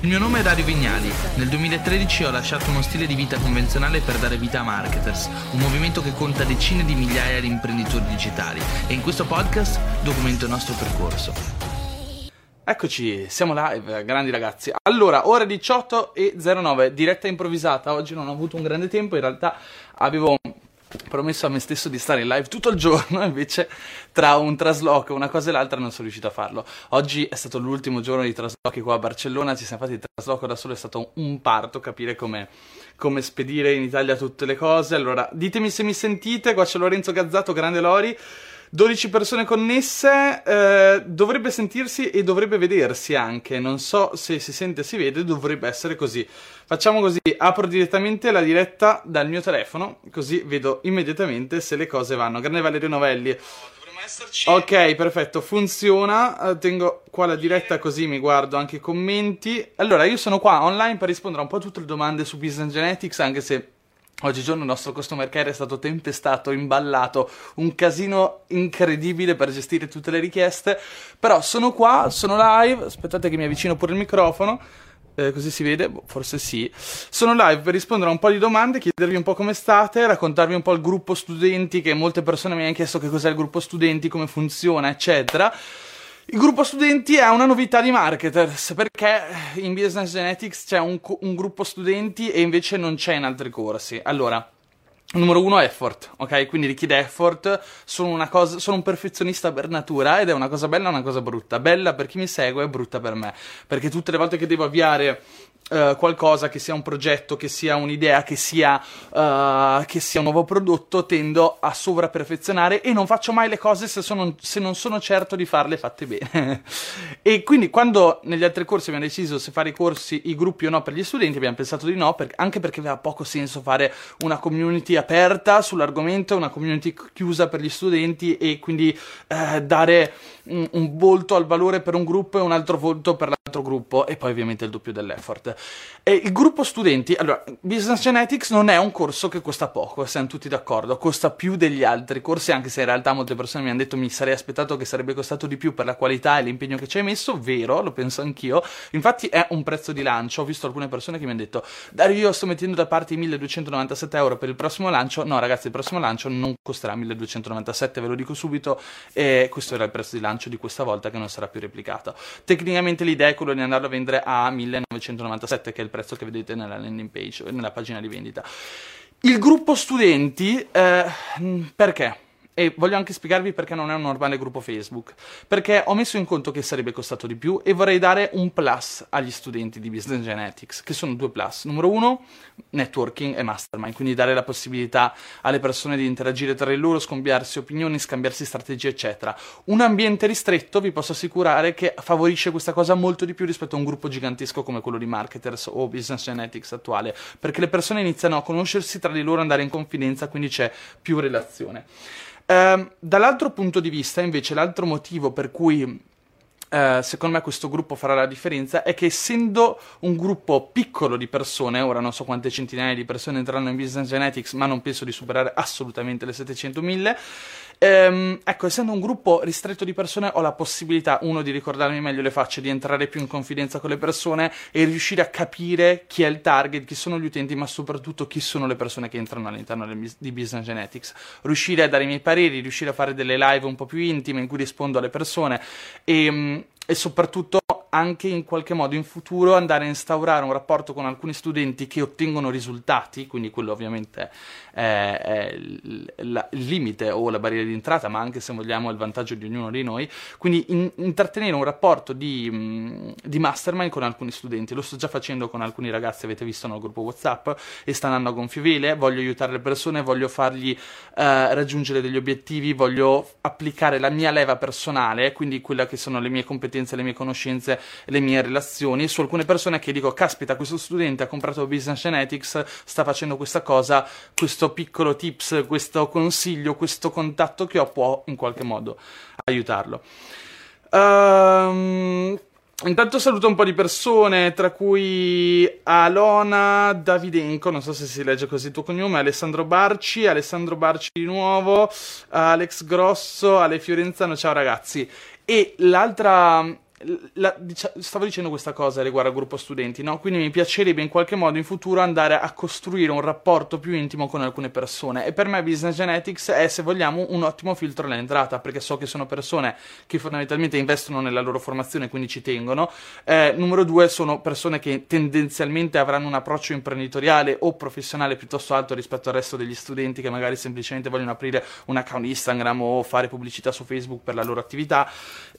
Il mio nome è Dario Vignali. Nel 2013 ho lasciato uno stile di vita convenzionale per dare vita a Marketers, un movimento che conta decine di migliaia di imprenditori digitali e in questo podcast documento il nostro percorso. Eccoci, siamo live, grandi ragazzi. Allora, ore 18 e 09, diretta improvvisata. Oggi non ho avuto un grande tempo, in realtà avevo promesso a me stesso di stare in live tutto il giorno, invece tra un trasloco, una cosa e l'altra non sono riuscito a farlo. Oggi è stato l'ultimo giorno di traslochi qua a Barcellona, ci siamo fatti il trasloco da solo, è stato un parto capire come, come spedire in Italia tutte le cose. Allora, ditemi se mi sentite, qua c'è Lorenzo Gazzato, grande Lori. 12 persone connesse, eh, dovrebbe sentirsi e dovrebbe vedersi anche, non so se si sente e si vede, dovrebbe essere così. Facciamo così, apro direttamente la diretta dal mio telefono, così vedo immediatamente se le cose vanno. Grande Valerio Novelli. Ok, perfetto, funziona. Eh, tengo qua la diretta così mi guardo anche i commenti. Allora, io sono qua online per rispondere a un po' a tutte le domande su Business Genetics, anche se Oggigiorno il nostro customer care è stato tempestato, imballato, un casino incredibile per gestire tutte le richieste, però sono qua, sono live, aspettate che mi avvicino pure il microfono, eh, così si vede, boh, forse sì. Sono live per rispondere a un po' di domande, chiedervi un po' come state, raccontarvi un po' il gruppo studenti, che molte persone mi hanno chiesto che cos'è il gruppo studenti, come funziona, eccetera. Il gruppo studenti è una novità di marketers perché in Business Genetics c'è un, un gruppo studenti e invece non c'è in altri corsi. Allora, Numero uno, effort, ok? Quindi richiede effort. Sono, cosa, sono, un perfezionista per natura ed è una cosa bella e una cosa brutta. Bella per chi mi segue, brutta per me. Perché tutte le volte che devo avviare Uh, qualcosa che sia un progetto, che sia un'idea, che sia, uh, che sia un nuovo prodotto, tendo a sovrapperfezionare e non faccio mai le cose se, sono, se non sono certo di farle fatte bene. e quindi quando negli altri corsi abbiamo deciso se fare i corsi, i gruppi o no per gli studenti, abbiamo pensato di no, per, anche perché aveva poco senso fare una community aperta sull'argomento, una community chiusa per gli studenti e quindi uh, dare un, un volto al valore per un gruppo e un altro volto per l'altro gruppo e poi ovviamente il doppio dell'effort. E il gruppo studenti, allora, Business Genetics non è un corso che costa poco, siamo tutti d'accordo, costa più degli altri corsi, anche se in realtà molte persone mi hanno detto mi sarei aspettato che sarebbe costato di più per la qualità e l'impegno che ci hai messo, vero, lo penso anch'io, infatti è un prezzo di lancio, ho visto alcune persone che mi hanno detto Dario io sto mettendo da parte i 1297 euro per il prossimo lancio, no ragazzi il prossimo lancio non costerà 1297, ve lo dico subito, e questo era il prezzo di lancio di questa volta che non sarà più replicato. Tecnicamente l'idea è quello di andarlo a vendere a 1997 che è il prezzo che vedete nella landing page, nella pagina di vendita. Il gruppo studenti, eh, perché? E voglio anche spiegarvi perché non è un normale gruppo Facebook. Perché ho messo in conto che sarebbe costato di più e vorrei dare un plus agli studenti di Business Genetics, che sono due plus. Numero uno, networking e mastermind, quindi dare la possibilità alle persone di interagire tra di loro, scambiarsi opinioni, scambiarsi strategie, eccetera. Un ambiente ristretto, vi posso assicurare, che favorisce questa cosa molto di più rispetto a un gruppo gigantesco come quello di marketers o Business Genetics attuale, perché le persone iniziano a conoscersi tra di loro, andare in confidenza, quindi c'è più relazione. Um, dall'altro punto di vista, invece, l'altro motivo per cui Uh, secondo me questo gruppo farà la differenza è che essendo un gruppo piccolo di persone, ora non so quante centinaia di persone entreranno in Business Genetics, ma non penso di superare assolutamente le 700.000, Ehm, ecco, essendo un gruppo ristretto di persone, ho la possibilità, uno, di ricordarmi meglio le facce, di entrare più in confidenza con le persone e riuscire a capire chi è il target, chi sono gli utenti, ma soprattutto chi sono le persone che entrano all'interno di Business Genetics. Riuscire a dare i miei pareri, riuscire a fare delle live un po' più intime in cui rispondo alle persone e, e soprattutto anche in qualche modo in futuro andare a instaurare un rapporto con alcuni studenti che ottengono risultati, quindi quello ovviamente è, è il, limite o la barriera di entrata, ma anche se vogliamo il vantaggio di ognuno di noi, quindi in, intrattenere un rapporto di, mm, di, mastermind con alcuni studenti, lo sto già facendo con alcuni ragazzi, avete visto nel gruppo Whatsapp, e sta andando a gonfie vele, voglio aiutare le persone, voglio fargli eh, raggiungere degli obiettivi, voglio applicare la mia leva personale, quindi quelle che sono le mie competenze, le mie conoscenze, le mie relazioni, su alcune persone che dico, caspita, questo studente ha comprato Business Genetics, sta facendo questa cosa, questo piccolo tips, questo consiglio, questo contatto che ho può in qualche modo aiutarlo. Um, Intanto saluto un po' di persone, tra cui Alona Davidenko, non so se si legge così il tuo cognome, Alessandro Barci, Alessandro Barci di nuovo, Alex Grosso, Ale Fiorenzano, ciao ragazzi. E l'altra, la, stavo dicendo questa cosa riguardo al gruppo studenti, no? Quindi mi piacerebbe in qualche modo in futuro andare a costruire un rapporto più intimo con alcune persone. E per me Business Genetics è, se vogliamo, un ottimo filtro all'entrata, perché so che sono persone che fondamentalmente investono nella loro formazione, quindi ci tengono. Eh, numero due, sono persone che tendenzialmente avranno un approccio imprenditoriale o professionale piuttosto alto rispetto al resto degli studenti che magari semplicemente vogliono aprire un account Instagram o fare pubblicità su Facebook per la loro attività.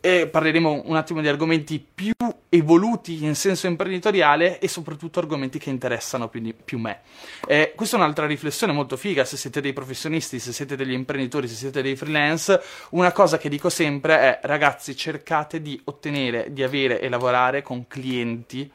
E parleremo un attimo di di argomenti più evoluti in senso imprenditoriale e soprattutto argomenti che interessano più, più me. Eh, questa è un'altra riflessione molto figa se siete dei professionisti, se siete degli imprenditori, se siete dei freelance. Una cosa che dico sempre è ragazzi cercate di ottenere, di avere e lavorare con clienti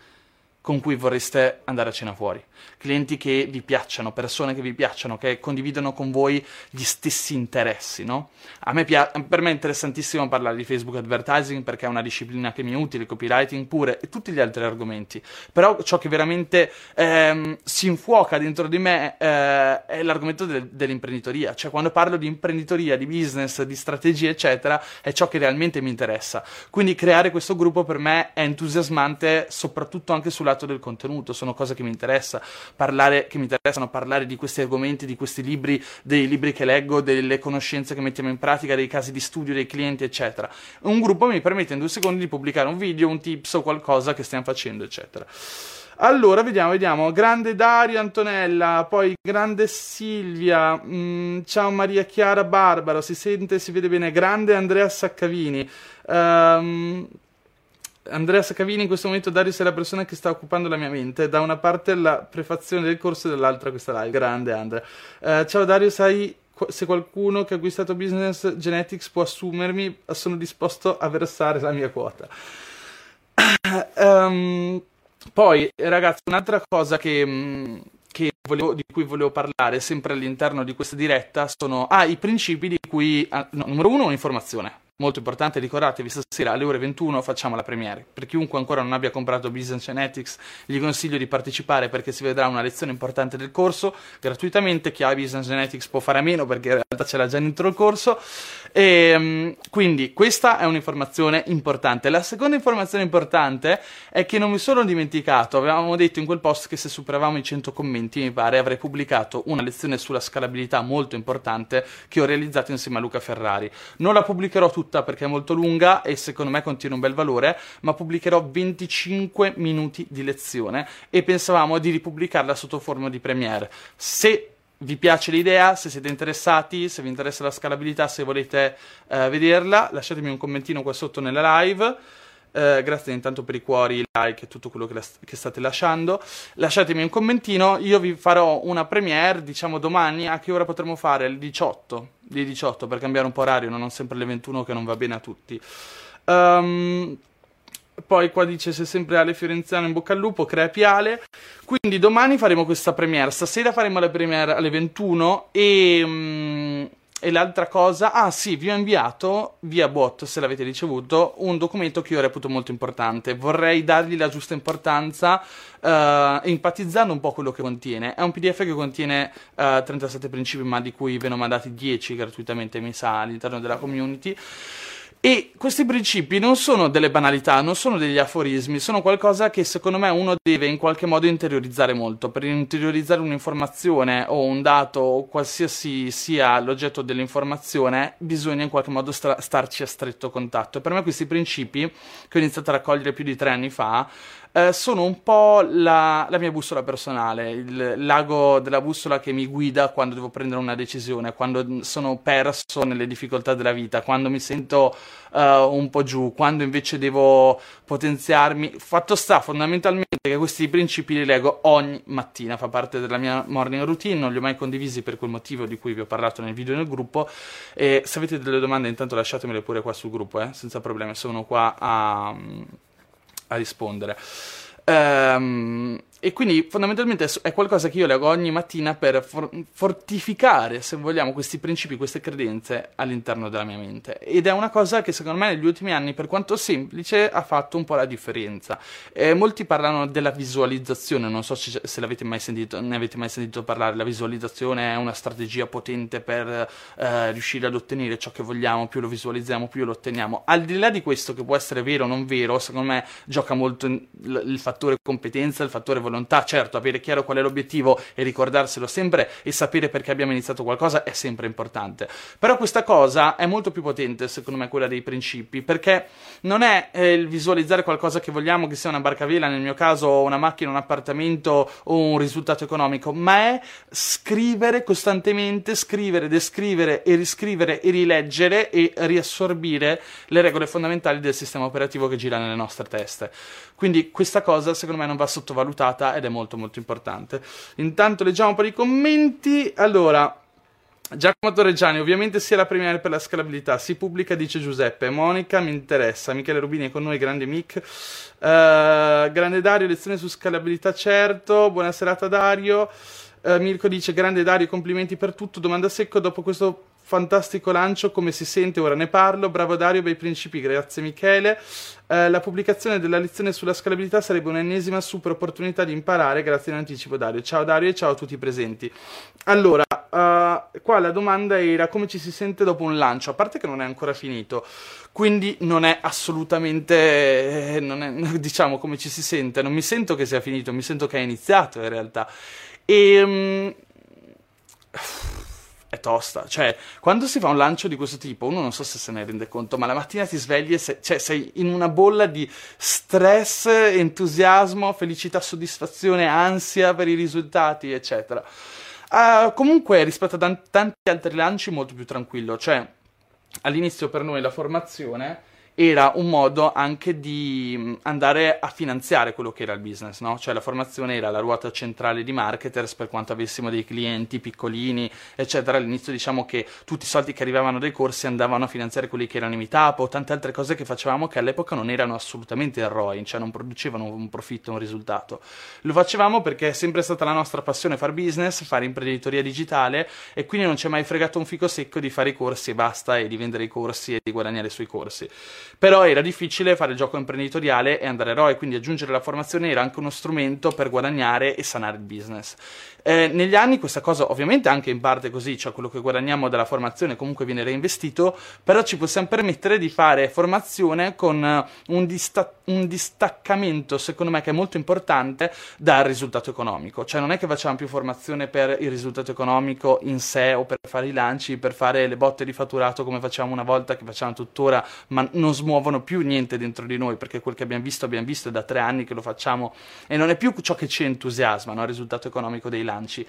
con cui vorreste andare a cena fuori, clienti che vi piacciono, persone che vi piacciono, che condividono con voi gli stessi interessi, no? Me pia- per me è interessantissimo parlare di Facebook advertising perché è una disciplina che mi è utile, copywriting pure e tutti gli altri argomenti, però ciò che veramente ehm, si infuoca dentro di me eh, è l'argomento del- dell'imprenditoria, cioè quando parlo di imprenditoria, di business, di strategie eccetera, è ciò che realmente mi interessa, quindi creare questo gruppo per me è entusiasmante soprattutto anche sulla lato del contenuto, sono cose che mi, interessa parlare, che mi interessano parlare di questi argomenti, di questi libri, dei libri che leggo, delle conoscenze che mettiamo in pratica, dei casi di studio dei clienti, eccetera. Un gruppo mi permette in due secondi di pubblicare un video, un tips o qualcosa che stiamo facendo, eccetera. Allora, vediamo, vediamo. Grande Dario Antonella, poi grande Silvia, mm, ciao Maria Chiara Barbara, si sente, si vede bene. Grande Andrea Saccavini. Um, Andrea Saccavini in questo momento Darius è la persona che sta occupando la mia mente. Da una parte la prefazione del corso e dall'altra questa live. Grande Andrea uh, ciao Darius sai se qualcuno che ha acquistato Business Genetics può assumermi sono disposto a versare la mia quota. Um, poi ragazzi un'altra cosa che, mm, che volevo, di cui volevo parlare sempre all'interno di questa diretta sono ah, i principi di cui ah, no, numero uno un'informazione Molto importante, ricordatevi, stasera alle ore 21 facciamo la premiere. Per chiunque ancora non abbia comprato Business Genetics, gli consiglio di partecipare perché si vedrà una lezione importante del corso gratuitamente. Chi ha Business Genetics può fare a meno perché in realtà ce l'ha già dentro il corso. E, ehm, quindi questa è un'informazione importante. La seconda informazione importante è che non mi sono dimenticato, avevamo detto in quel post che se superavamo i 100 commenti, mi pare, avrei pubblicato una lezione sulla scalabilità molto importante che ho realizzato insieme a Luca Ferrari. Non la pubblicherò tutta tutta perché è molto lunga e secondo me contiene un bel valore, ma pubblicherò 25 minuti di lezione e pensavamo di ripubblicarla sotto forma di premiere. Se vi piace l'idea, se siete interessati, se vi interessa la scalabilità, se volete eh, vederla, lasciatemi un commentino qua sotto nella live. Eh, grazie intanto per i cuori, i like e tutto quello che, la, che, state lasciando. Lasciatemi un commentino, io vi farò una premiere, diciamo domani, a che ora potremo fare? Il 18, di 18 per cambiare un po' orario, non sempre le 21 che non va bene a tutti. Um, poi qua dice se sempre Ale Fiorenziano in bocca al lupo, crepi Ale. Quindi domani faremo questa premiere, stasera faremo la premiere alle 21 e... Um, e l'altra cosa, ah sì, vi ho inviato via bot, se l'avete ricevuto, un documento che io reputo molto importante. Vorrei dargli la giusta importanza, uh, empatizzando un po' quello che contiene. È un PDF che contiene eh, 37 principi, ma di cui ve ne ho mandati 10 gratuitamente, mi sa, all'interno della community. E questi principi non sono delle banalità, non sono degli aforismi, sono qualcosa che secondo me uno deve in qualche modo interiorizzare molto. Per interiorizzare un'informazione o un dato o qualsiasi sia l'oggetto dell'informazione, bisogna in qualche modo stra- starci a stretto contatto. Per me questi principi, che ho iniziato a raccogliere più di tre anni fa, eh, sono un po' la, la, mia bussola personale, il lago della bussola che mi guida quando devo prendere una decisione, quando sono perso nelle difficoltà della vita, quando mi sento uh, un po' giù, quando invece devo potenziarmi. Fatto sta fondamentalmente che questi principi li leggo ogni mattina, fa parte della mia morning routine, non li ho mai condivisi per quel motivo di cui vi ho parlato nel video nel gruppo e se avete delle domande intanto lasciatemele pure qua sul gruppo, eh, senza problemi, sono qua a a rispondere. Um, e quindi fondamentalmente è qualcosa che io leggo ogni mattina per for- fortificare, se vogliamo, questi principi, queste credenze all'interno della mia mente. Ed è una cosa che secondo me negli ultimi anni, per quanto semplice, ha fatto un po' la differenza. Eh, molti parlano della visualizzazione, non so se, se l'avete mai sentito, ne avete mai sentito parlare. La visualizzazione è una strategia potente per eh, riuscire ad ottenere ciò che vogliamo, più lo visualizziamo, più lo otteniamo. Al di là di questo, che può essere vero o non vero, secondo me gioca molto il, fattore competenza, il fattore volontà volontà, certo, avere chiaro qual è l'obiettivo e ricordarselo sempre e sapere perché abbiamo iniziato qualcosa è sempre importante. Però questa cosa è molto più potente, secondo me, quella dei principi, perché non è eh, il visualizzare qualcosa che vogliamo, che sia una barca vela, nel mio caso una macchina, un appartamento o un risultato economico, ma è scrivere costantemente, scrivere, descrivere e riscrivere e rileggere e riassorbire le regole fondamentali del sistema operativo che gira nelle nostre teste. Quindi questa cosa secondo me non va sottovalutata ed è molto molto importante. Intanto leggiamo un po' di commenti. Allora, Giacomo Torreggiani, ovviamente sia la premiere per la scalabilità, si pubblica, dice Giuseppe, Monica mi interessa, Michele Rubini è con noi, grande mic, uh, grande Dario, lezione su scalabilità certo, buona serata Dario, uh, Mirko dice grande Dario, complimenti per tutto, domanda secco, dopo questo fantastico lancio, come si sente, ora ne parlo, bravo Dario, bei principi, grazie Michele. Eh, la pubblicazione della lezione sulla scalabilità sarebbe un'ennesima super opportunità di imparare, grazie in anticipo Dario. Ciao Dario e ciao a tutti i presenti. Allora, uh, qua la domanda era come ci si sente dopo un lancio, a parte che non è ancora finito, quindi non è assolutamente, eh, non è, diciamo, come ci si sente, non mi sento che sia finito, mi sento che è iniziato in realtà. E... Um, tosta. Cioè, quando si fa un lancio di questo tipo, uno non so se se ne rende conto, ma la mattina ti svegli e sei, cioè, sei in una bolla di stress, entusiasmo, felicità, soddisfazione, ansia per i risultati, eccetera. Uh, comunque, rispetto a t- tanti altri lanci, molto più tranquillo. Cioè, all'inizio per noi la formazione era un modo anche di mm, andare a finanziare quello che era il business, no? Cioè la formazione era la ruota centrale di marketers per quanto avessimo dei clienti piccolini, eccetera. All'inizio diciamo che tutti i soldi che arrivavano dai corsi andavano a finanziare quelli che erano i meetup o tante altre cose che facevamo che all'epoca non erano assolutamente ROI, cioè non producevano un profitto, un risultato. Lo facevamo perché è sempre stata la nostra passione fare business, fare imprenditoria digitale e quindi non ci è mai fregato un fico secco di fare i corsi e basta e di vendere i corsi e di guadagnare sui corsi. Però era difficile fare il gioco imprenditoriale e andare ROI, quindi aggiungere la formazione era anche uno strumento per guadagnare e sanare il business. Eh, negli anni questa cosa ovviamente anche in parte così, cioè quello che guadagniamo dalla formazione comunque viene reinvestito, però ci possiamo permettere di fare formazione con eh, un, dista- un distaccamento secondo me che è molto importante dal risultato economico, cioè non è che facciamo più formazione per il risultato economico in sé o per fare i lanci, per fare le botte di fatturato come facciamo una volta, che facciamo tuttora, ma non smuovono più niente dentro di noi perché quel che abbiamo visto abbiamo visto è da tre anni che lo facciamo e non è più ciò che ci entusiasma, no? il risultato economico dei lanci lanci.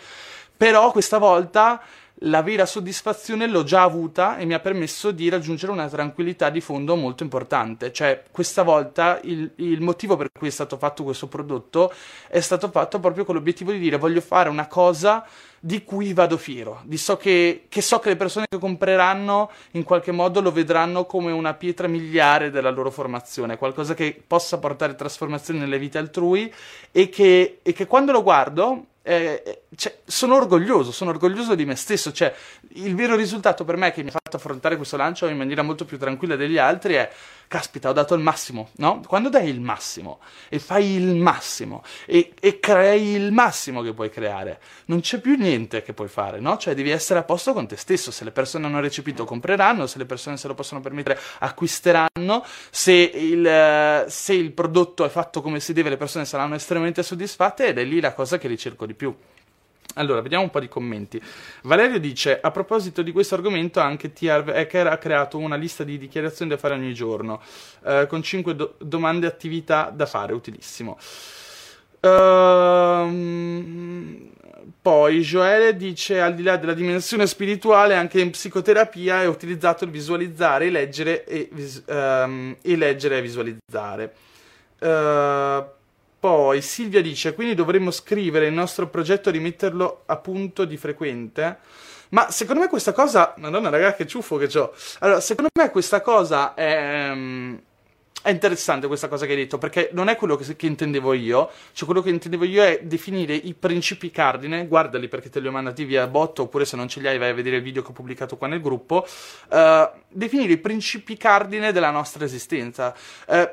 Però questa volta la vera soddisfazione l'ho già avuta e mi ha permesso di raggiungere una tranquillità di fondo molto importante. Cioè, questa volta il, il, motivo per cui è stato fatto questo prodotto è stato fatto proprio con l'obiettivo di dire voglio fare una cosa di cui vado fiero, di so che, che so che le persone che compreranno in qualche modo lo vedranno come una pietra miliare della loro formazione, qualcosa che possa portare trasformazione nelle vite altrui e che, e che quando lo guardo eh, cioè, sono orgoglioso, sono orgoglioso di me stesso. Cioè, il vero risultato per me che mi ha fatto affrontare questo lancio in maniera molto più tranquilla degli altri è caspita, ho dato il massimo, no? Quando dai il massimo e fai il massimo e, e, crei il massimo che puoi creare, non c'è più niente che puoi fare, no? Cioè devi essere a posto con te stesso, se le persone hanno recepito compreranno, se le persone se lo possono permettere acquisteranno, se il, se il prodotto è fatto come si deve le persone saranno estremamente soddisfatte ed è lì la cosa che ricerco di più. Allora, vediamo un po' di commenti. Valerio dice: A proposito di questo argomento, anche TR Hacker ha creato una lista di dichiarazioni da fare ogni giorno, eh, con 5 do- domande attività da fare, utilissimo. Uh, poi Joele dice: Al di là della dimensione spirituale, anche in psicoterapia è utilizzato il visualizzare, leggere e, vis- um, e leggere e visualizzare. Uh, poi Silvia dice, quindi dovremmo scrivere il nostro progetto e rimetterlo a punto di frequente. Ma secondo me questa cosa, madonna raga che ciuffo che ho. Allora, secondo me questa cosa è, mm, è interessante questa cosa che hai detto, perché non è quello che, che, intendevo io, cioè quello che intendevo io è definire i principi cardine, guardali perché te li ho mandati via botto, oppure se non ce li hai vai a vedere il video che ho pubblicato qua nel gruppo, uh, definire i principi cardine della nostra esistenza. Uh,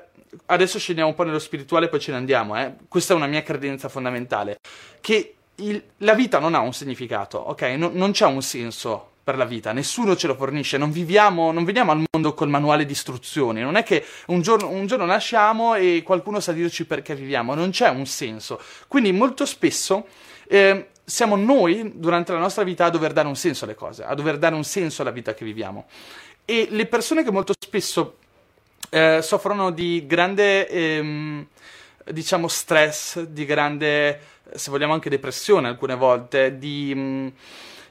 adesso scendiamo un po' nello spirituale, poi ce ne andiamo, eh. questa è una mia credenza fondamentale, che il, la vita non ha un significato, ok? No, non c'è un senso per la vita, nessuno ce lo fornisce, non viviamo, non veniamo al mondo col manuale di istruzioni, non è che un giorno, un giorno nasciamo e qualcuno sa dirci perché viviamo, non c'è un senso. Quindi molto spesso eh, siamo noi, durante la nostra vita, a dover dare un senso alle cose, a dover dare un senso alla vita che viviamo. E le persone che molto spesso eh, soffrono di grande, ehm, diciamo, stress, di grande, se vogliamo anche depressione alcune volte, di... Mh, mm,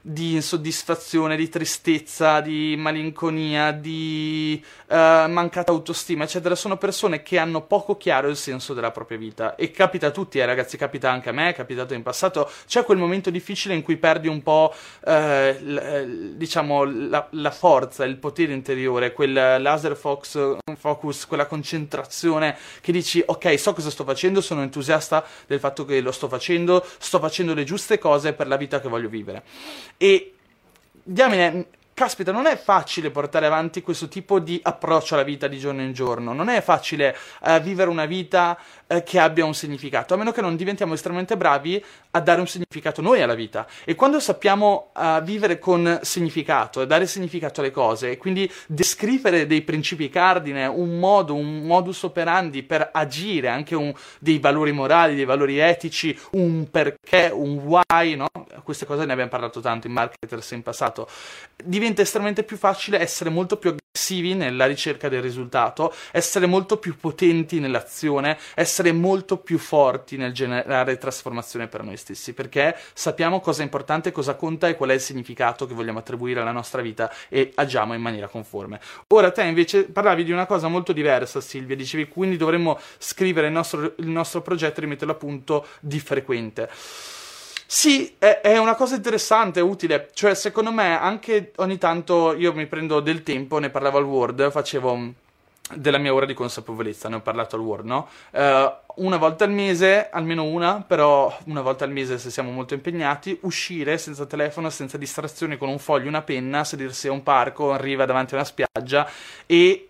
di insoddisfazione, di tristezza, di malinconia, di uh, mancata autostima, eccetera, sono persone che hanno poco chiaro il senso della propria vita. E capita a tutti, eh, ragazzi, capita anche a me, è capitato in passato. C'è quel momento difficile in cui perdi un po', uh, l- diciamo, la-, la, forza, il potere interiore, quel laser fox, focus, quella concentrazione che dici, ok, so cosa sto facendo, sono entusiasta del fatto che lo sto facendo, sto facendo le giuste cose per la vita che voglio vivere. E diamine, caspita, non è facile portare avanti questo tipo di approccio alla vita di giorno in giorno, non è facile uh, vivere una vita uh, che abbia un significato, a meno che non diventiamo estremamente bravi a dare un significato noi alla vita. E quando sappiamo uh, vivere con significato e dare significato alle cose, e quindi descrivere dei principi cardine, un modo, un modus operandi per agire, anche un, dei valori morali, dei valori etici, un perché, un why, no? Queste cose ne abbiamo parlato tanto in marketers in passato. Diventa estremamente più facile essere molto più aggressivi nella ricerca del risultato, essere molto più potenti nell'azione, essere molto più forti nel generare trasformazione per noi stessi, perché sappiamo cosa è importante, cosa conta e qual è il significato che vogliamo attribuire alla nostra vita e agiamo in maniera conforme. Ora te invece parlavi di una cosa molto diversa, Silvia, dicevi quindi dovremmo scrivere il nostro, il nostro progetto e rimetterlo a punto di frequente. Sì, è, è, una cosa interessante, utile. Cioè, secondo me, anche ogni tanto io mi prendo del tempo, ne parlavo al Word, facevo mm, della mia ora di consapevolezza, ne ho parlato al Word, no? Uh, una volta al mese, almeno una, però una volta al mese se siamo molto impegnati, uscire senza telefono, senza distrazioni, con un foglio, una penna, sedersi a un parco, in riva davanti a una spiaggia e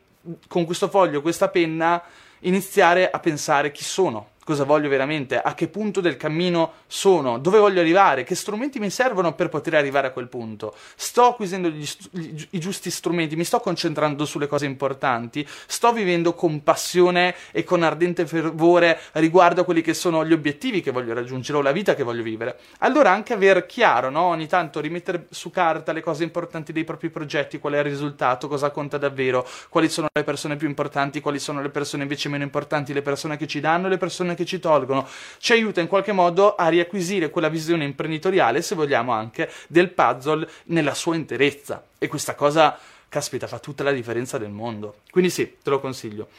con questo foglio, questa penna, iniziare a pensare chi sono cosa voglio veramente, a che punto del cammino sono, dove voglio arrivare, che strumenti mi servono per poter arrivare a quel punto. Sto acquisendo gli, gli, i giusti strumenti, mi sto concentrando sulle cose importanti, sto vivendo con passione e con ardente fervore riguardo a quelli che sono gli obiettivi che voglio raggiungere o la vita che voglio vivere. Allora anche aver chiaro, no? ogni tanto rimettere su carta le cose importanti dei propri progetti, qual è il risultato, cosa conta davvero, quali sono le persone più importanti, quali sono le persone invece meno importanti, le persone che ci danno le persone che che ci tolgono, ci aiuta in qualche modo a riacquisire quella visione imprenditoriale, se vogliamo anche, del puzzle nella sua interezza. E questa cosa caspita, fa tutta la differenza del mondo. Quindi sì, te lo consiglio.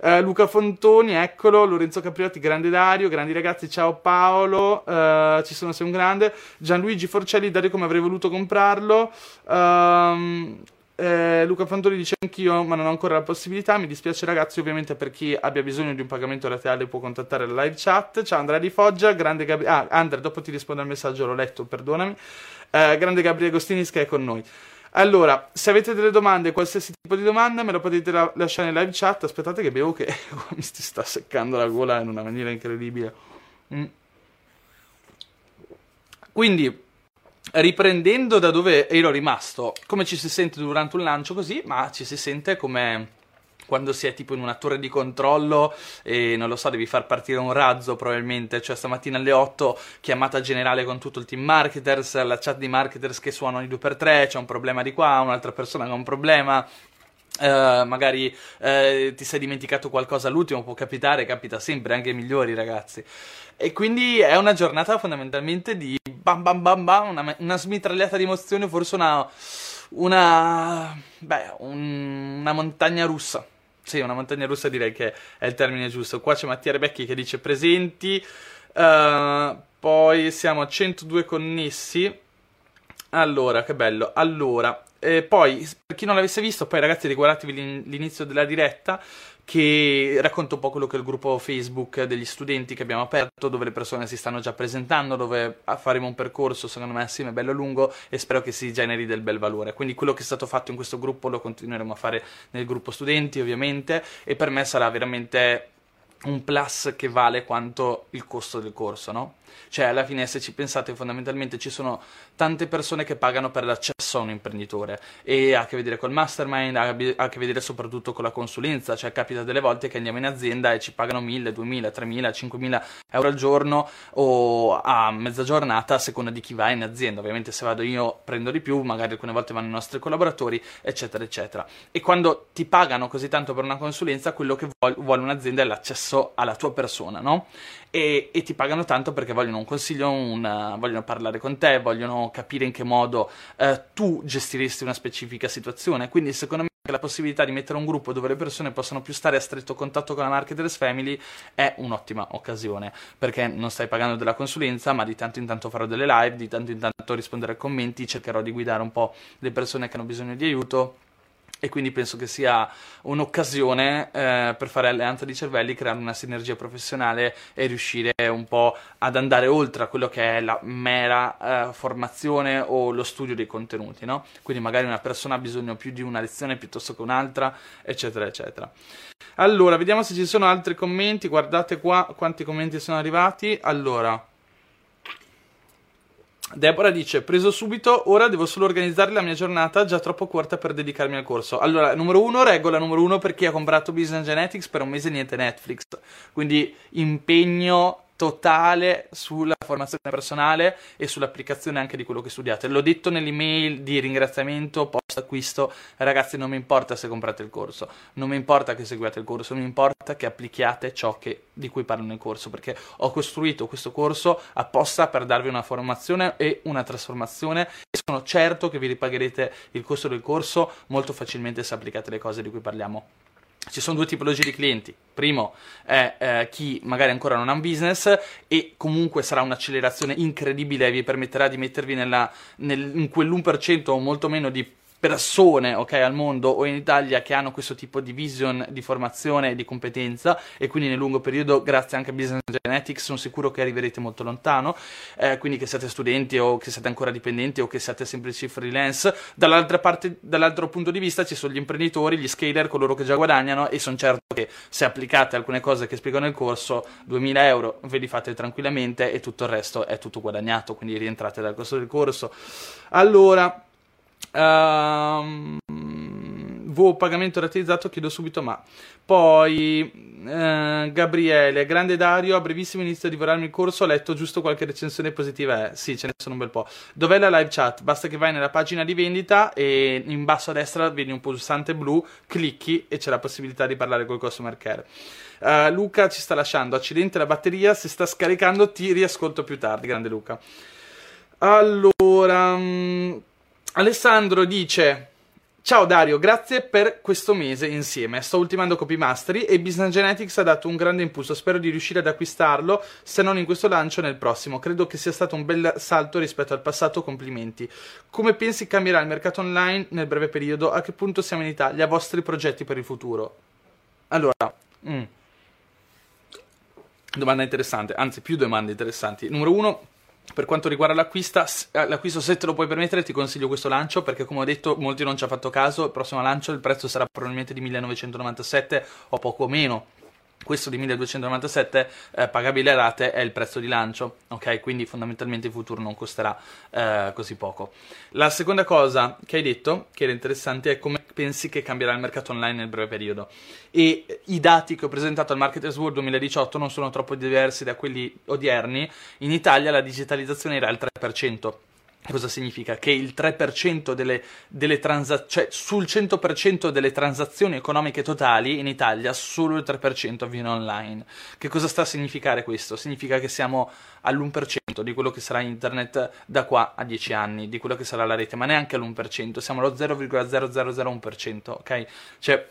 Uh, Luca Fontoni, eccolo, Lorenzo Capriotti, grande Dario, grandi ragazzi, ciao Paolo, uh, ci sono sei un grande, Gianluigi Forcelli, Dario come avrei voluto comprarlo, uh, eh, Luca Fantoni dice anch'io, ma non ho ancora la possibilità. Mi dispiace, ragazzi. Ovviamente, per chi abbia bisogno di un pagamento laterale, può contattare la live chat. Ciao Andrea Di Foggia, grande Gabriele. Ah, Andrea, dopo ti rispondo al messaggio, l'ho letto, perdonami. Eh, grande Gabriele Agostinis che è con noi. Allora, se avete delle domande, qualsiasi tipo di domanda, me lo potete la- lasciare in live chat. Aspettate che bevo che mi si sta seccando la gola in una maniera incredibile. Mm. Quindi, riprendendo da dove ero rimasto, come ci si sente durante un lancio così, ma ci si sente come quando si è tipo in una torre di controllo e non lo so, devi far partire un razzo probabilmente, cioè stamattina alle 8 chiamata generale con tutto il team marketers, la chat di marketers che suonano i 2x3, c'è un problema di qua, un'altra persona che ha un problema, Uh, magari uh, ti sei dimenticato qualcosa all'ultimo, può capitare, capita sempre, anche ai migliori ragazzi. E quindi è una giornata fondamentalmente di bam bam bam bam, una, una smitragliata di emozioni, forse una, una, beh, un, una montagna russa. Sì, una montagna russa direi che è il termine giusto. Qua c'è Mattia Rebecchi che dice presenti, uh, poi siamo a 102 connessi. Allora, che bello. Allora, eh, poi, per chi non l'avesse visto, poi ragazzi riguardatevi l'inizio della diretta che racconta un po' quello che è il gruppo Facebook degli studenti che abbiamo aperto, dove le persone si stanno già presentando, dove faremo un percorso secondo me assieme bello lungo e spero che si generi del bel valore. Quindi quello che è stato fatto in questo gruppo lo continueremo a fare nel gruppo studenti ovviamente e per me sarà veramente un plus che vale quanto il costo del corso, no? Cioè, alla fine, se ci pensate, fondamentalmente ci sono tante persone che pagano per l'accesso a un imprenditore e ha a che vedere col mastermind, ha a che vedere soprattutto con la consulenza. Cioè, capita delle volte che andiamo in azienda e ci pagano 1000, 2000, 3000, 5000 euro al giorno o a mezza giornata a seconda di chi va in azienda. Ovviamente, se vado io prendo di più, magari alcune volte vanno i nostri collaboratori, eccetera, eccetera. E quando ti pagano così tanto per una consulenza, quello che vuole un'azienda è l'accesso alla tua persona, no? E, e ti pagano tanto perché vogliono un consiglio, una, vogliono parlare con te, vogliono capire in che modo eh, tu gestiresti una specifica situazione. Quindi, secondo me, la possibilità di mettere un gruppo dove le persone possono più stare a stretto contatto con la Marketers Family è un'ottima occasione perché non stai pagando della consulenza, ma di tanto in tanto farò delle live, di tanto in tanto risponderò ai commenti, cercherò di guidare un po' le persone che hanno bisogno di aiuto e quindi penso che sia un'occasione eh, per fare alleanza di cervelli, creare una sinergia professionale e riuscire un po' ad andare oltre a quello che è la mera eh, formazione o lo studio dei contenuti, no? Quindi magari una persona ha bisogno più di una lezione piuttosto che un'altra, eccetera, eccetera. Allora, vediamo se ci sono altri commenti, guardate qua quanti commenti sono arrivati. Allora, Deborah dice: Preso subito, ora devo solo organizzare la mia giornata, già troppo corta per dedicarmi al corso. Allora, numero uno, regola numero uno per chi ha comprato Business Genetics per un mese niente Netflix. Quindi impegno totale sulla formazione personale e sull'applicazione anche di quello che studiate. L'ho detto nell'email di ringraziamento post acquisto, ragazzi non mi importa se comprate il corso, non mi importa che seguiate il corso, mi importa che applichiate ciò che, di cui parlo nel corso, perché ho costruito questo corso apposta per darvi una formazione e una trasformazione. E sono certo che vi ripagherete il costo del corso molto facilmente se applicate le cose di cui parliamo ci sono due tipologie di clienti. Primo è eh, chi magari ancora non ha un business e comunque sarà un'accelerazione incredibile e vi permetterà di mettervi nella, nel, in quell'1% o molto meno di persone okay, al mondo o in Italia che hanno questo tipo di vision di formazione e di competenza e quindi nel lungo periodo grazie anche a Business Genetics sono sicuro che arriverete molto lontano. Eh, quindi che siate studenti o che siate ancora dipendenti o che siate semplici freelance. Dall'altra parte, dall'altro punto di vista ci sono gli imprenditori, gli scaler, coloro che già guadagnano e sono certo che se applicate alcune cose che spiego nel corso 2000 euro ve li fate tranquillamente e tutto il resto è tutto guadagnato quindi rientrate dal costo del corso. Allora Um, vo pagamento rateizzato, chiedo subito ma. Poi uh, Gabriele, grande Dario, a brevissimo inizio a divorarmi il corso, ho letto giusto qualche recensione positiva. Eh, sì, ce ne sono un bel po'. Dov'è la live chat? Basta che vai nella pagina di vendita e in basso a destra vedi un pulsante blu, clicchi e c'è la possibilità di parlare col customer care. Uh, Luca ci sta lasciando, accidente la batteria, se sta scaricando ti riascolto più tardi, grande Luca. Allora... Um, Alessandro dice Ciao Dario, grazie per questo mese insieme. Sto ultimando Copy Mastery e Business Genetics ha dato un grande impulso. Spero di riuscire ad acquistarlo, se non in questo lancio nel prossimo. Credo che sia stato un bel salto rispetto al passato. Complimenti. Come pensi cambierà il mercato online nel breve periodo? A che punto siamo in Italia? Vostri progetti per il futuro? Allora, mm. domanda interessante, anzi più domande interessanti. Numero uno per quanto riguarda eh, l'acquisto, se te lo puoi permettere, ti consiglio questo lancio perché, come ho detto, molti non ci hanno fatto caso. Il prossimo lancio il prezzo sarà probabilmente di 1997 o poco meno questo di 1297 eh, pagabile a rate è il prezzo di lancio, ok? Quindi fondamentalmente in futuro non costerà eh, così poco. La seconda cosa che hai detto, che era interessante, è come pensi che cambierà il mercato online nel breve periodo. E i dati che ho presentato al Marketers World 2018 non sono troppo diversi da quelli odierni. In Italia la digitalizzazione era al 3%. Cosa significa? Che il 3% delle, delle transazioni, cioè sul 100% delle transazioni economiche totali in Italia solo il 3% avviene online. Che cosa sta a significare questo? Significa che siamo all'1% di quello che sarà internet da qua a 10 anni, di quello che sarà la rete, ma neanche all'1%, siamo allo 0,0001%, ok? Cioè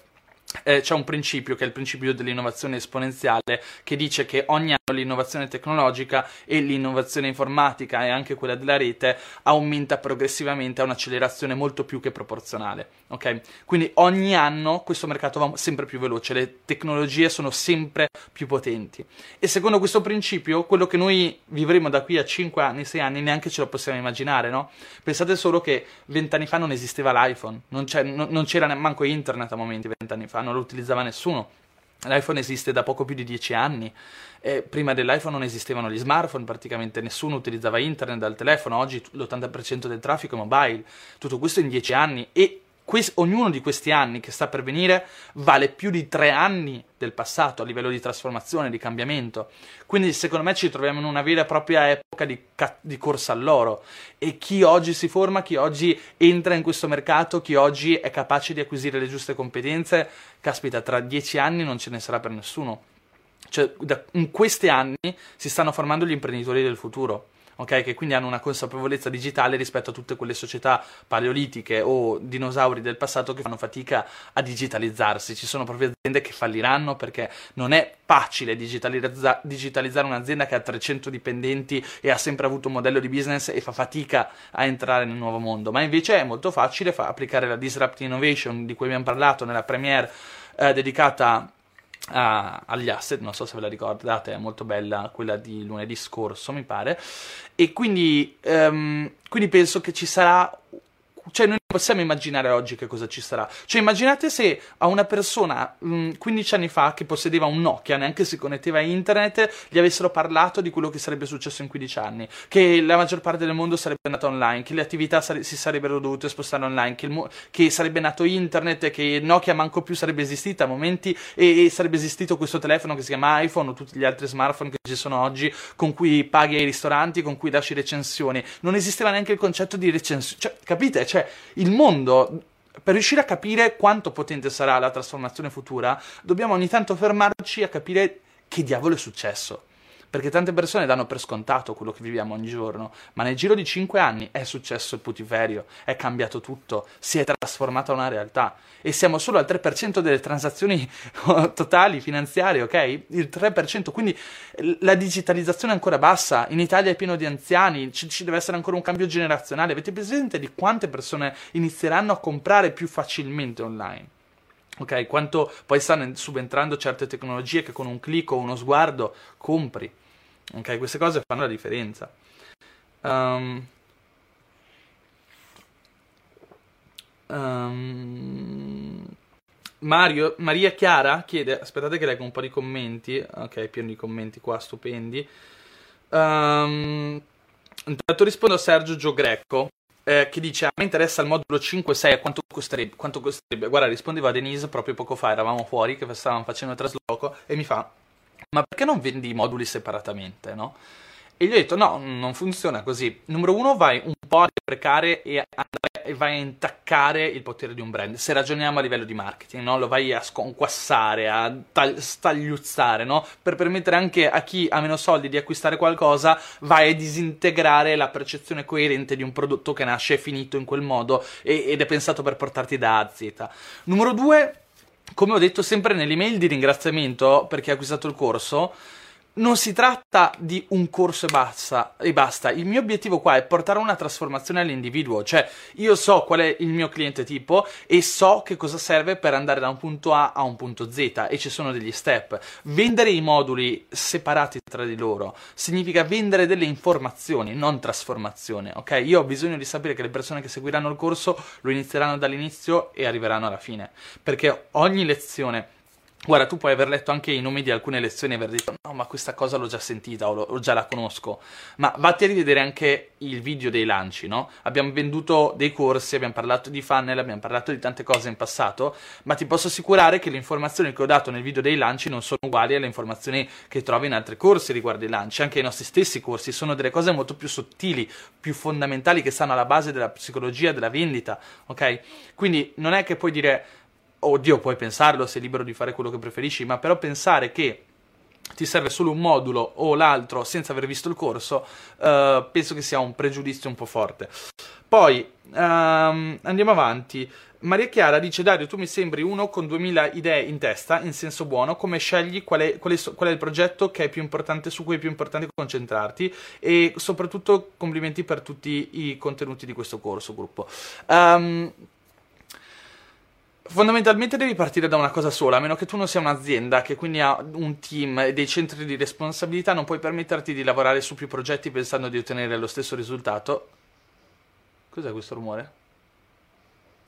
eh, c'è un principio che è il principio dell'innovazione esponenziale che dice che ogni l'innovazione tecnologica e l'innovazione informatica e anche quella della rete aumenta progressivamente a un'accelerazione molto più che proporzionale. Ok? Quindi ogni anno questo mercato va sempre più veloce, le tecnologie sono sempre più potenti. E secondo questo principio, quello che noi vivremo da qui a 5 anni, 6 anni, neanche ce lo possiamo immaginare, no? Pensate solo che 20 anni fa non esisteva l'iPhone, non, non c'era neanche internet a momenti 20 anni fa, non lo utilizzava nessuno. L'iPhone esiste da poco più di 10 anni. Eh, prima dell'iPhone non esistevano gli smartphone, praticamente nessuno utilizzava internet dal telefono, oggi l'80% del traffico è mobile. Tutto questo in 10 anni e que- ognuno di questi anni che sta per venire vale più di tre anni del passato a livello di trasformazione, di cambiamento. Quindi secondo me ci troviamo in una vera e propria epoca di, di corsa all'oro e chi oggi si forma, chi oggi entra in questo mercato, chi oggi è capace di acquisire le giuste competenze, caspita, tra dieci anni non ce ne sarà per nessuno. Cioè, da, in questi anni si stanno formando gli imprenditori del futuro ok? Che quindi hanno una consapevolezza digitale rispetto a tutte quelle società paleolitiche o dinosauri del passato che fanno fatica a digitalizzarsi. Ci sono proprio aziende che falliranno perché non è facile digitalizza- digitalizzare un'azienda che ha 300 dipendenti e ha sempre avuto un modello di business e fa fatica a entrare nel nuovo mondo, ma invece è molto facile fa- applicare la disrupt innovation di cui abbiamo parlato nella premiere eh, dedicata a, agli asset, non so se ve la ricordate, è molto bella quella di lunedì scorso, mi pare. E quindi, um, quindi penso che ci sarà cioè, noi possiamo immaginare oggi che cosa ci sarà. Cioè, immaginate se a una persona mh, mm, 15 anni fa che possedeva un Nokia, neanche si connetteva a internet, gli avessero parlato di quello che sarebbe successo in 15 anni. Che la maggior parte del mondo sarebbe andata online, che le attività sare- si sarebbero dovute spostare online, che, mo- che, sarebbe nato internet, che Nokia manco più sarebbe esistita a momenti e-, e sarebbe esistito questo telefono che si chiama iPhone o tutti gli altri smartphone che ci sono oggi, con cui paghi ai ristoranti, con cui lasci recensioni. Non esisteva neanche il concetto di recensione. Cioè, capite? Cioè, cioè, il mondo per riuscire a capire quanto potente sarà la trasformazione futura, dobbiamo ogni tanto fermarci a capire che diavolo è successo perché tante persone danno per scontato quello che viviamo ogni giorno, ma nel giro di cinque anni è successo il putiferio, è cambiato tutto, si è trasformata una realtà e siamo solo al 3% delle transazioni totali finanziarie, ok? Il 3%, quindi la digitalizzazione è ancora bassa, in Italia è pieno di anziani, ci, ci deve essere ancora un cambio generazionale, avete presente di quante persone inizieranno a comprare più facilmente online? Ok, quanto poi stanno subentrando certe tecnologie che con un clic o uno sguardo compri. Ok, queste cose fanno la differenza. Um, um, Mario, Maria Chiara chiede, aspettate che leggo un po' di commenti, ok, pieno di commenti qua, stupendi. Um, intanto rispondo a Sergio Gio Greco eh, che dice a me interessa il modulo 5-6 quanto costerebbe, quanto costerebbe? Guarda, rispondeva a Denise proprio poco fa, eravamo fuori che stavamo facendo il trasloco e mi fa ma perché non vendi i moduli separatamente, no? E gli ho detto no, non funziona così. Numero uno vai un po' a deprecare e, e vai a intaccare il potere di un brand. Se ragioniamo a livello di marketing, no? lo vai a sconquassare, a tag- stagliuzzare, no? per permettere anche a chi ha meno soldi di acquistare qualcosa, vai a disintegrare la percezione coerente di un prodotto che nasce finito in quel modo e- ed è pensato per portarti da A a Z. Numero due, come ho detto sempre nell'email di ringraziamento per chi ha acquistato il corso, non si tratta di un corso e basta, e basta. Il mio obiettivo qua è portare una trasformazione all'individuo, cioè io so qual è il mio cliente tipo e so che cosa serve per andare da un punto A a un punto Z e ci sono degli step. Vendere i moduli separati tra di loro significa vendere delle informazioni, non trasformazione, ok? Io ho bisogno di sapere che le persone che seguiranno il corso lo inizieranno dall'inizio e arriveranno alla fine, perché ogni lezione Guarda, tu puoi aver letto anche i nomi di alcune lezioni e aver detto no, ma questa cosa l'ho già sentita o, lo, o già la conosco. Ma vatti a rivedere anche il video dei lanci, no? Abbiamo venduto dei corsi, abbiamo parlato di funnel, abbiamo parlato di tante cose in passato, ma ti posso assicurare che le informazioni che ho dato nel video dei lanci non sono uguali alle informazioni che trovi in altri corsi riguardo i lanci. Anche i nostri stessi corsi sono delle cose molto più sottili, più fondamentali che stanno alla base della psicologia della vendita, ok? Quindi non è che puoi dire oddio, puoi pensarlo, sei libero di fare quello che preferisci, ma però pensare che ti serve solo un modulo o l'altro senza aver visto il corso, uh, penso che sia un pregiudizio un po' forte. Poi um, andiamo avanti. Maria Chiara dice Dario tu mi sembri uno con 2000 idee in testa in senso buono come scegli qual è, qual, è, qual è, il progetto su cui è più importante concentrarti e soprattutto complimenti per tutti i contenuti di questo corso gruppo um, Fondamentalmente devi partire da una cosa sola, a meno che tu non sia un'azienda che quindi ha un team e dei centri di responsabilità, non puoi permetterti di lavorare su più progetti pensando di ottenere lo stesso risultato. Cos'è questo rumore?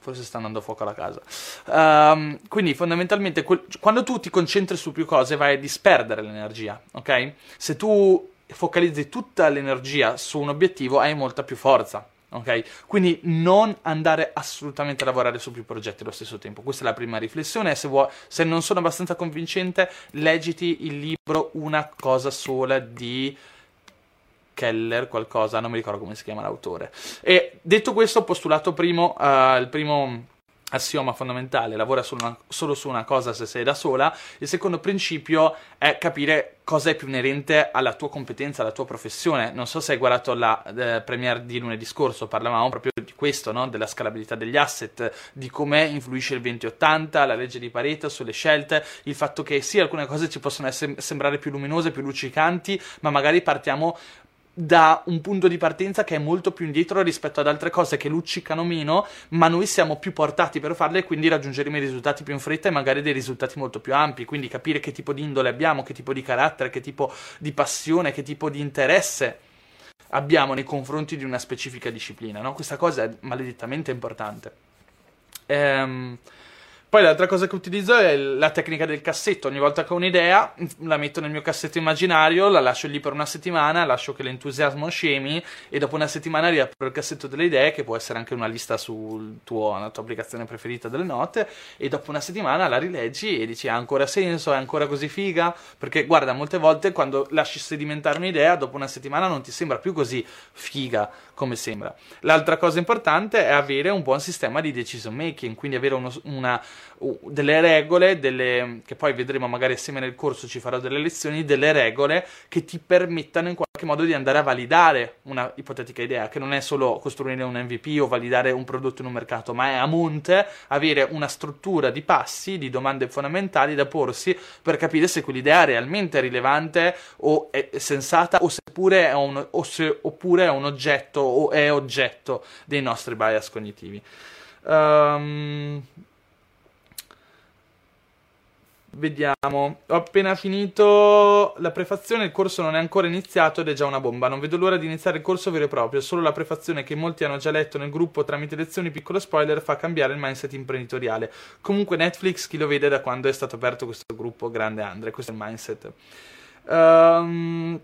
Forse sta andando fuoco alla casa. Um, quindi fondamentalmente quando tu ti concentri su più cose vai a disperdere l'energia, ok? Se tu focalizzi tutta l'energia su un obiettivo hai molta più forza. Ok? Quindi non andare assolutamente a lavorare su più progetti allo stesso tempo. Questa è la prima riflessione. Se, vuoi, se non sono abbastanza convincente, leggiti il libro Una cosa sola di Keller, qualcosa, non mi ricordo come si chiama l'autore. E detto questo, postulato primo, uh, il primo assioma fondamentale, lavora solo, una, solo, su una cosa se sei da sola. Il secondo principio è capire cosa è più inerente alla tua competenza, alla tua professione. Non so se hai guardato la eh, premiere di lunedì scorso, parlavamo proprio di questo, no? della scalabilità degli asset, di come influisce il 2080, la legge di Pareto sulle scelte, il fatto che sì, alcune cose ci possono essere, sembrare più luminose, più luccicanti, ma magari partiamo da un punto di partenza che è molto più indietro rispetto ad altre cose che luccicano meno, ma noi siamo più portati per farle e quindi raggiungeremo i risultati più in fretta e magari dei risultati molto più ampi. Quindi capire che tipo di indole abbiamo, che tipo di carattere, che tipo di passione, che tipo di interesse abbiamo nei confronti di una specifica disciplina. No? Questa cosa è maledettamente importante. Ehm. Poi l'altra cosa che utilizzo è la tecnica del cassetto. Ogni volta che ho un'idea, la metto nel mio cassetto immaginario, la lascio lì per una settimana, lascio che l'entusiasmo scemi e dopo una settimana riapro il cassetto delle idee, che può essere anche una lista sulla tua applicazione preferita delle note, e dopo una settimana la rileggi e dici ha ancora senso, è ancora così figa? Perché guarda, molte volte quando lasci sedimentare un'idea, dopo una settimana non ti sembra più così figa come sembra. L'altra cosa importante è avere un buon sistema di decision making, quindi avere uno, una delle regole, delle, che poi vedremo magari assieme nel corso, ci farò delle lezioni, delle regole che ti permettano in qualche modo di andare a validare una ipotetica idea, che non è solo costruire un MVP o validare un prodotto in un mercato, ma è a monte avere una struttura di passi, di domande fondamentali da porsi per capire se quell'idea è realmente rilevante o è sensata o seppure è un, o se, oppure è un oggetto o è oggetto dei nostri bias cognitivi. Um, Vediamo, ho appena finito la prefazione, il corso non è ancora iniziato ed è già una bomba. Non vedo l'ora di iniziare il corso vero e proprio. Solo la prefazione che molti hanno già letto nel gruppo tramite lezioni, piccolo spoiler, fa cambiare il mindset imprenditoriale. Comunque Netflix chi lo vede da quando è stato aperto questo gruppo, grande Andre, questo è il mindset. Um,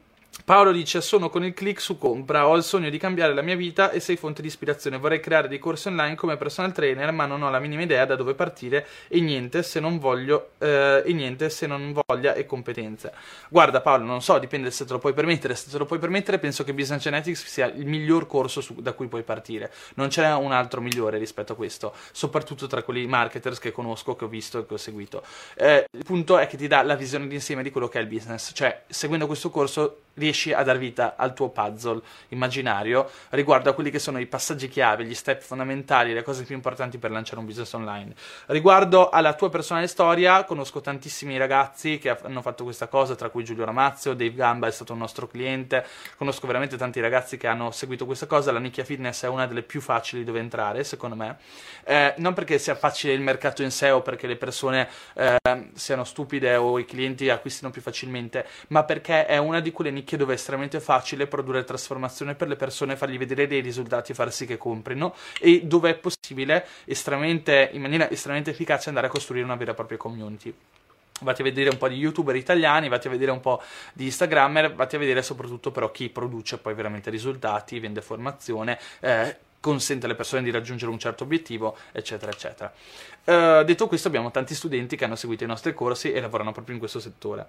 Paolo dice: Sono con il click su compra. Ho il sogno di cambiare la mia vita e sei fonte di ispirazione. Vorrei creare dei corsi online come personal trainer, ma non ho la minima idea da dove partire e niente se non voglio eh, e niente se non voglia e competenze. Guarda, Paolo, non so, dipende se te lo puoi permettere. Se te lo puoi permettere, penso che Business Genetics sia il miglior corso su, da cui puoi partire. Non c'è un altro migliore rispetto a questo, soprattutto tra quelli marketers che conosco, che ho visto e che ho seguito. Eh, il punto è che ti dà la visione d'insieme di quello che è il business. Cioè, seguendo questo corso riesci a dar vita al tuo puzzle immaginario riguardo a quelli che sono i passaggi chiave, gli step fondamentali, le cose più importanti per lanciare un business online. Riguardo alla tua personale storia, conosco tantissimi ragazzi che hanno fatto questa cosa, tra cui Giulio Ramazzo, Dave Gamba è stato un nostro cliente, conosco veramente tanti ragazzi che hanno seguito questa cosa, la nicchia fitness è una delle più facili dove entrare, secondo me, eh, non perché sia facile il mercato in sé o perché le persone eh, siano stupide o i clienti acquistino più facilmente, ma perché è una di quelle nicchie nicchie dove è estremamente facile produrre trasformazione per le persone, fargli vedere dei risultati e far sì che comprino e dove è possibile in maniera estremamente efficace andare a costruire una vera e propria community. Vatti a vedere un po' di youtuber italiani, vatti a vedere un po' di instagrammer, vatti a vedere soprattutto però chi produce poi veramente risultati, vende formazione, eh, consente alle persone di raggiungere un certo obiettivo, eccetera, eccetera. Uh, detto questo, abbiamo tanti studenti che hanno seguito i nostri corsi e lavorano proprio in questo settore.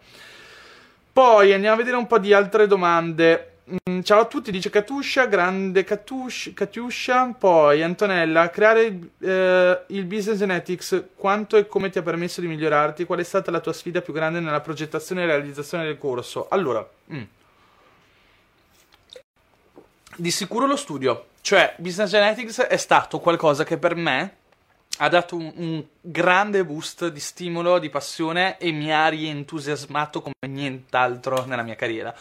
Poi andiamo a vedere un po' di altre domande. Mm, ciao a tutti, dice Katusha, grande Katush, Katiuscia. Poi Antonella, creare eh, il Business Genetics, quanto e come ti ha permesso di migliorarti? Qual è stata la tua sfida più grande nella progettazione e realizzazione del corso? Allora, mm. di sicuro lo studio. Cioè, Business Genetics è stato qualcosa che per me ha dato un, un, grande boost di stimolo, di passione e mi ha rientusiasmato come nient'altro nella mia carriera.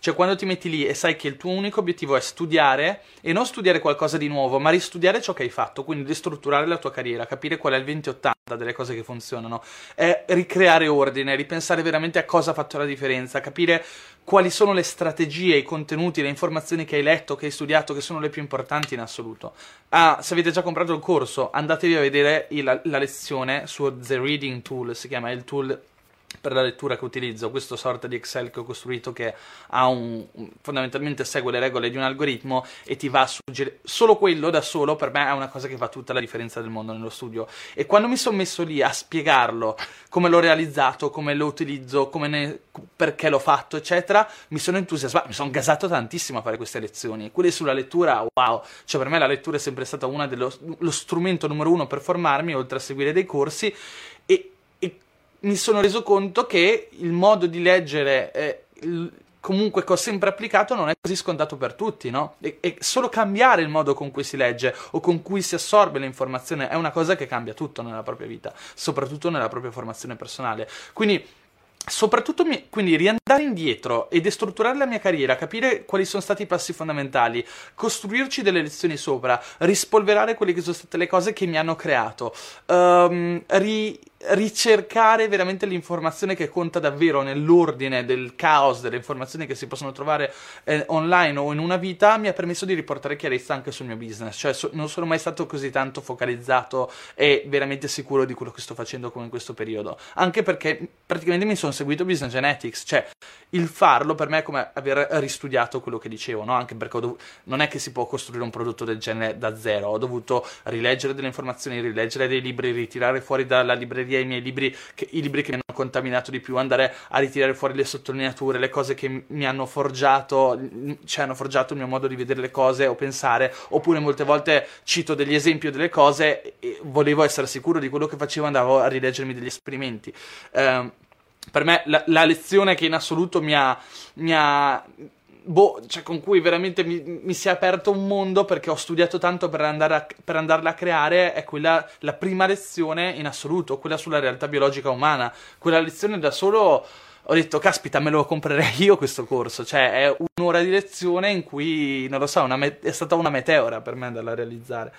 Cioè, quando ti metti lì e sai che il tuo unico obiettivo è studiare e non studiare qualcosa di nuovo, ma ristudiare ciò che hai fatto, quindi ristrutturare la tua carriera, capire qual è il 2080 delle cose che funzionano, è ricreare ordine, ripensare veramente a cosa ha fatto la differenza, capire quali sono le strategie, i contenuti, le informazioni che hai letto, che hai studiato, che sono le più importanti in assoluto. Ah, se avete già comprato il corso, andatevi a vedere la, la lezione su The Reading Tool, si chiama il tool per la lettura che utilizzo, questa sorta di Excel che ho costruito che un, fondamentalmente segue le regole di un algoritmo e ti va a suggerire solo quello da solo per me è una cosa che fa tutta la differenza del mondo nello studio. E quando mi sono messo lì a spiegarlo come l'ho realizzato, come lo utilizzo, ne, perché l'ho fatto eccetera mi sono entusiasmato, mi sono gasato tantissimo a fare queste lezioni. Quelle sulla lettura wow, cioè per me la lettura è sempre stata una dello lo strumento numero uno per formarmi oltre a seguire dei corsi mi sono reso conto che il modo di leggere eh, il, comunque che ho sempre applicato non è così scontato per tutti, no? E, e, solo cambiare il modo con cui si legge o con cui si assorbe l'informazione è una cosa che cambia tutto nella propria vita, soprattutto nella propria formazione personale. Quindi soprattutto mi, quindi riandare indietro e destrutturare la mia carriera, capire quali sono stati i passi fondamentali, costruirci delle lezioni sopra, rispolverare quelle che sono state le cose che mi hanno creato, um, ri, ricercare veramente l'informazione che conta davvero nell'ordine del caos delle informazioni che si possono trovare eh, online o in una vita mi ha permesso di riportare chiarezza anche sul mio business. Cioè so, non sono mai stato così tanto focalizzato e veramente sicuro di quello che sto facendo come in questo periodo. Anche perché praticamente mi sono seguito Business Genetics cioè il farlo per me è come aver ristudiato quello che dicevo no? anche perché dov- non è che si può costruire un prodotto del genere da zero. Ho dovuto rileggere delle informazioni rileggere dei libri ritirare fuori dalla libreria via i miei libri, che, i libri che mi hanno contaminato di più, andare a ritirare fuori le sottolineature, le cose che mi hanno forgiato, cioè hanno forgiato il mio modo di vedere le cose o pensare, oppure molte volte cito degli esempi delle cose e volevo essere sicuro di quello che facevo, andavo a rileggermi degli esperimenti. Eh, per me la, la, lezione che in assoluto mi ha, mi ha boh, cioè con cui veramente mi, mi, si è aperto un mondo perché ho studiato tanto per, a, per andarla a creare è quella, la prima lezione in assoluto, quella sulla realtà biologica umana. Quella lezione da solo ho detto, caspita, me lo comprerei io questo corso. Cioè, è un'ora di lezione in cui, non lo so, me- è stata una meteora per me andarla a realizzare.